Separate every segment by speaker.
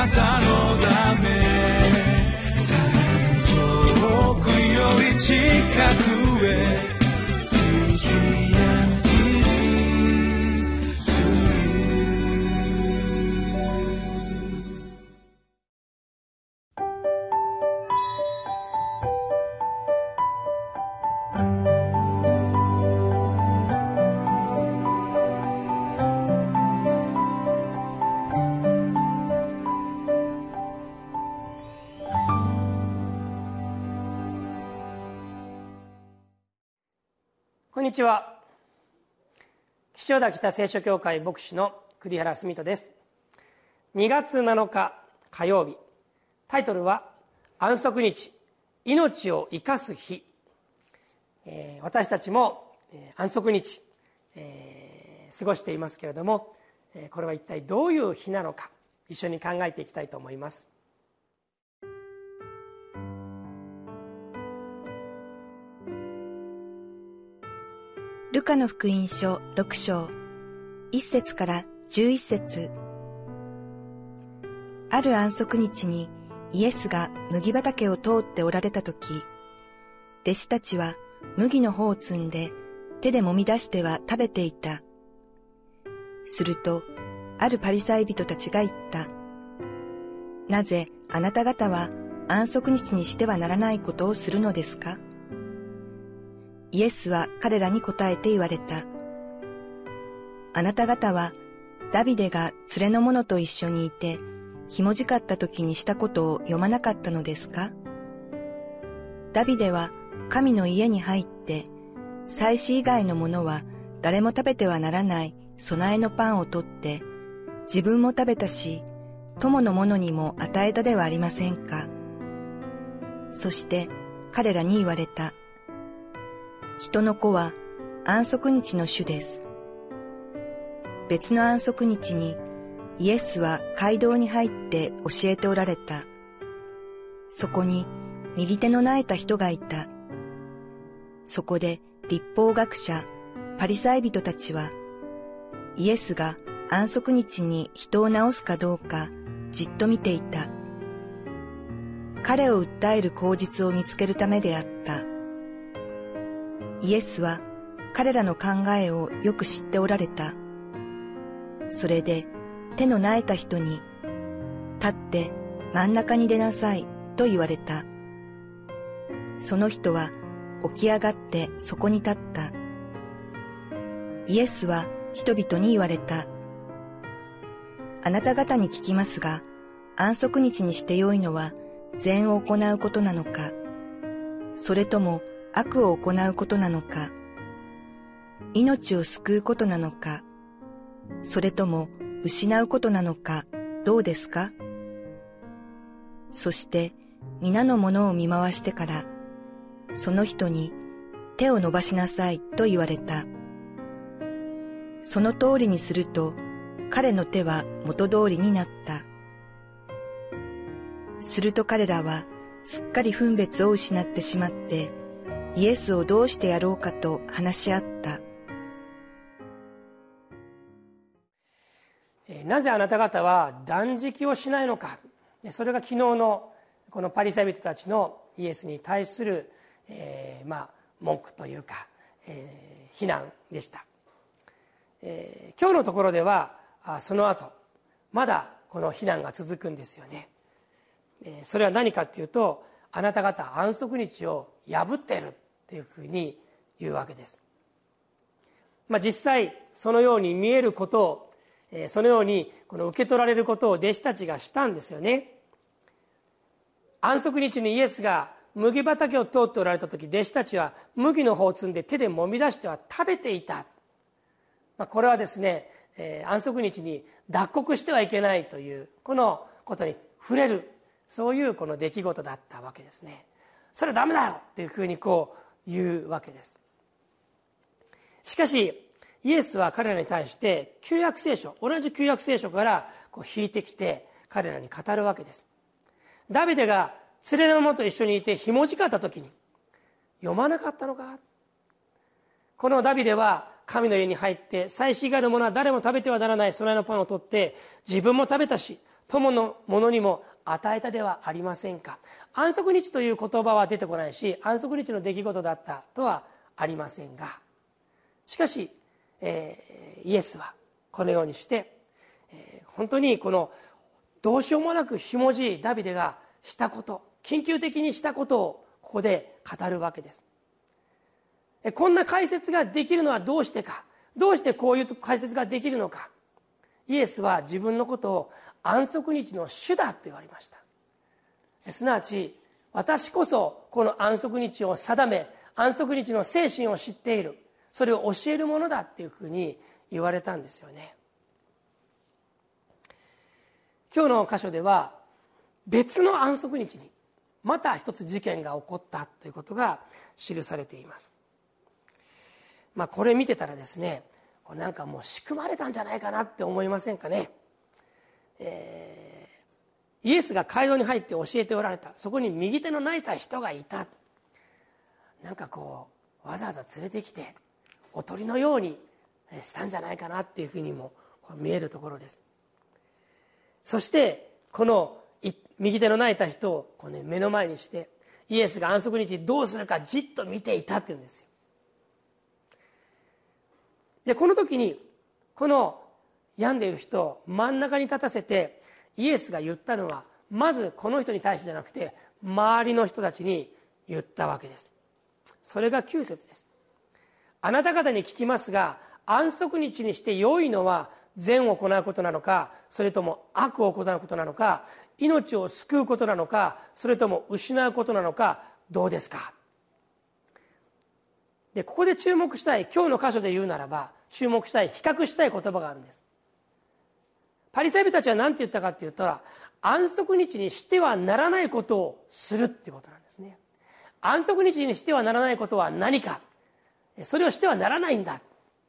Speaker 1: なたのため。遠くより近く。
Speaker 2: にちは。岸和田北聖書協会牧師の栗原澄人です。2月7日火曜日。タイトルは安息日命を生かす日、えー、私たちも、えー、安息日、えー、過ごしていますけれども、えこれは一体どういう日なのか一緒に考えていきたいと思います。
Speaker 3: ルカの福音書6章、1節から11節ある安息日にイエスが麦畑を通っておられたとき、弟子たちは麦の穂を摘んで手で揉み出しては食べていた。すると、あるパリサイ人たちが言った。なぜあなた方は安息日にしてはならないことをするのですか？イエスは彼らに答えて言われた。あなた方はダビデが連れの者と一緒にいて、ひもじかった時にしたことを読まなかったのですか？ダビデは神の家に入って、祭司以外のものは誰も食べてはならない備えのパンを取って、自分も食べたし、友の者にも与えたではありませんか？そして彼らに言われた。人の子は安息日の主です。別の安息日にイエスは街道に入って教えておられた。そこに右手の苗えた人がいた。そこで立法学者、パリサイ人たちは、イエスが安息日に人を治すかどうかじっと見ていた。彼を訴える口実を見つけるためであった。イエスは彼らの考えをよく知っておられた。それで手の苗えた人に、立って真ん中に出なさいと言われた。その人は起き上がってそこに立った。イエスは人々に言われた。あなた方に聞きますが、安息日にしてよいのは善を行うことなのか、それとも悪を行うことなのか、命を救うことなのか、それとも失うことなのか、どうですか？そして皆のものを見回してから、その人に手を伸ばしなさいと言われた。その通りにすると、彼の手は元通りになった。すると彼らはすっかり分別を失ってしまって、イエスをどうしてやろうかと話し合った。
Speaker 2: なぜあなた方は断食をしないのか。それが昨日のこのパリサイ人たちのイエスに対する、えー、まあ文句というか、えー、非難でした、えー、今日のところではその後まだこの非難が続くんですよね、えー、それは何かっていうとあなた方安息日を破っているっていうふうに言うわけです、まあ、実際そのように見えることをそのようにこの受け取られることを弟子たちがしたんですよね。安息日にイエスが麦畑を通っておられた時弟子たちは麦の方を摘んで手でもみ出しては食べていた、まあ、これはですね、え、安息日に脱穀してはいけないというこのことに触れるそういうこの出来事だったわけですね。それはダメだよっていうふうにこう言うわけです。しかしイエスは彼らに対して旧約聖書同じ旧約聖書からこう引いてきて彼らに語るわけです。ダビデが連れの者と一緒にいてひもじかった時に読まなかったのか？このダビデは神の家に入って祭祀があるものは誰も食べてはならない備えのパンを取って自分も食べたし友の者にも与えたではありませんか？安息日という言葉は出てこないし安息日の出来事だったとはありませんが。しかし、えー、イエスはこのようにして、えー、本当にこのどうしようもなくひもじいダビデがしたこと緊急的にしたことをここで語るわけです。こんな解説ができるのはどうしてか？どうしてこういう解説ができるのか？イエスは自分のことを安息日の主だと言われました。すなわち私こそこの安息日を定め安息日の精神を知っている。それを教えるものだっていうふうに言われたんですよね。今日の箇所では別の安息日にまた一つ事件が起こったということが記されています。まあ、これ見てたらですねなんかもう仕組まれたんじゃないかなって思いませんかね、えー、イエスが街道に入って教えておられた。そこに右手の泣いた人がいた。なんかこうわざわざ連れてきておとりのようにしたんじゃないかなっていうふうにも見えるところです。そしてこの右手の泣いた人をこう、ね、目の前にしてイエスが安息日どうするかじっと見ていたっていうんですよ。でこの時にこの病んでいる人を真ん中に立たせてイエスが言ったのはまずこの人に対してじゃなくて周りの人たちに言ったわけです。それが9節です。あなた方に聞きますが安息日にして良いのは善を行うことなのかそれとも悪を行うことなのか命を救うことなのかそれとも失うことなのかどうですか？でここで注目したい今日の箇所で言うならば注目したい比較したい言葉があるんです。パリサイ人たちは何て言ったかっていうと安息日にしてはならないことをするっていうことなんですね。安息日にしてはならないことは何か。それをしてはならないんだ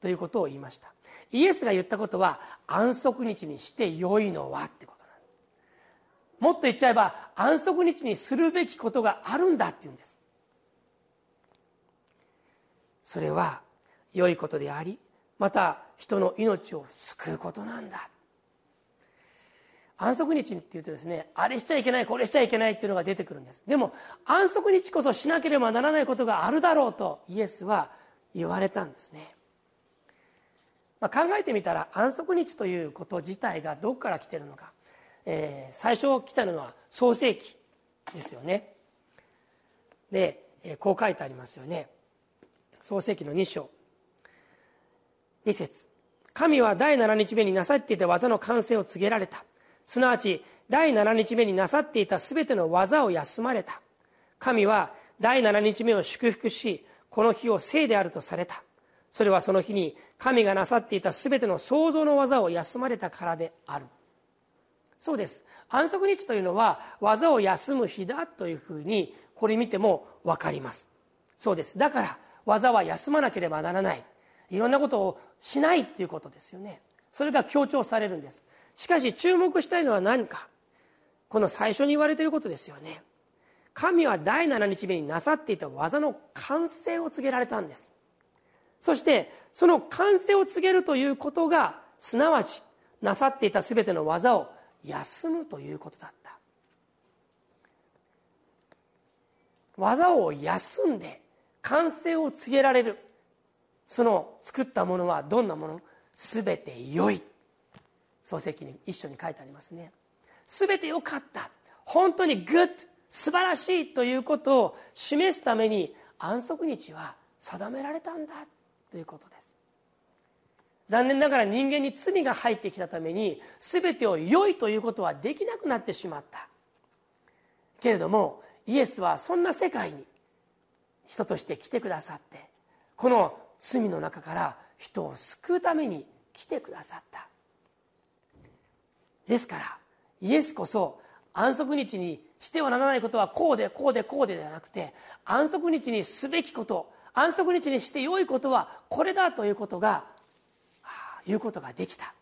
Speaker 2: ということを言いました。イエスが言ったことは安息日にして良いのはってことなんです。もっと言っちゃえば安息日にするべきことがあるんだっていうんです。それは良いことでありまた人の命を救うことなんだ。安息日っていうとですねあれしちゃいけないこれしちゃいけないっていうのが出てくるんです。でも安息日こそしなければならないことがあるだろうとイエスは言われたんですね、まあ、考えてみたら安息日ということ自体がどこから来てるのか、えー、最初来たのは創世記ですよね。で、えー、こう書いてありますよね。創世記の2章。2節。神は第7日目になさっていた技の完成を告げられた。すなわち第7日目になさっていた全ての技を休まれた。神は第7日目を祝福しこの日を聖であるとされた。それはその日に神がなさっていた全ての創造の技を休まれたからである。そうです。安息日というのは技を休む日だというふうにこれ見ても分かります。そうです。だから技は休まなければならない。いろんなことをしないっていうことですよね。それが強調されるんです。しかし注目したいのは何か。この最初に言われていることですよね。神は第7日目になさっていた技の完成を告げられたんです。そしてその完成を告げるということがすなわちなさっていた全ての技を休むということだった。技を休んで完成を告げられる。その作ったものはどんなもの？全て良い。創世記に一緒に書いてありますね。全て良かった。本当にグッド。素晴らしいということを示すために安息日は定められたんだ。ということです。残念ながら人間に罪が入ってきたために全てを良いということはできなくなってしまった。けれどもイエスはそんな世界に人として来てくださってこの罪の中から人を救うために来てくださった。ですからイエスこそ安息日にしてはならないことはこうでこうでこうでではなくて安息日にすべきこと安息日にして良いことはこれだということが、言うことができた。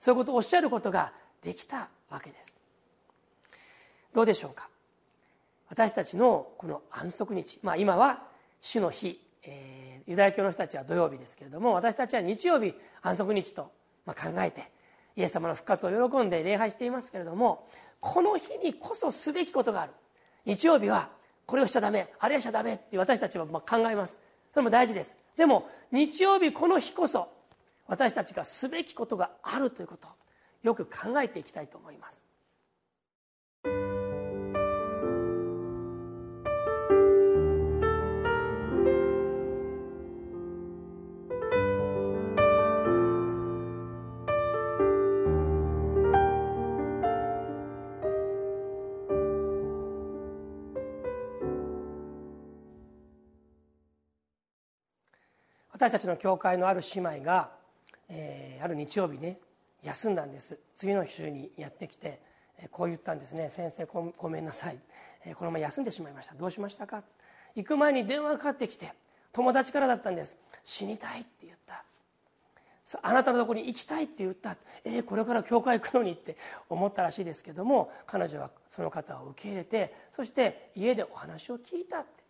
Speaker 2: そういうことをおっしゃることができたわけです。どうでしょうか。私たちのこの安息日、まあ、今は主の日えー、ユダヤ教の人たちは土曜日ですけれども私たちは日曜日安息日と、まあ、考えてイエス様の復活を喜んで礼拝していますけれどもこの日にこそすべきことがある。日曜日はこれをしちゃダメあれをしちゃダメって私たちはま考えます。それも大事です。でも日曜日この日こそ私たちがすべきことがあるということをよく考えていきたいと思います。私たちの教会のある姉妹が、えー、ある日曜日ね休んだんです。次の週にやってきてこう言ったんですね「先生ごめんなさい。このまま休んでしまいました。どうしましたか?」行く前に電話がかかってきて友達からだったんです「死にたい」って言った。あなたのとこに行きたいって言った。えー、これから教会行くのにって思ったらしいですけども彼女はその方を受け入れてそして家でお話を聞いたって。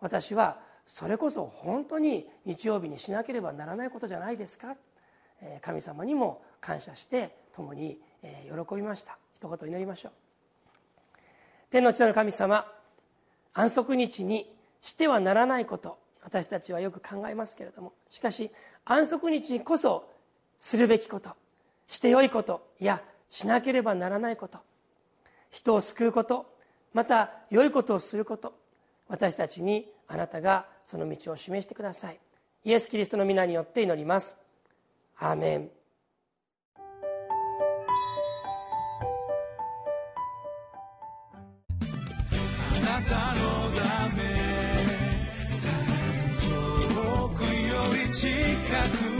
Speaker 2: 私はそれこそ本当に日曜日にしなければならないことじゃないですか？神様にも感謝して共に喜びました。一言祈りましょう。天の地の神様安息日にしてはならないこと私たちはよく考えますけれどもしかし安息日こそするべきことしてよいことやしなければならないこと人を救うことまた良いことをすること私たちにあなたがその道を示してください。イエス・キリストの皆によって祈ります。アーメン。
Speaker 1: あなたのため遠くより近く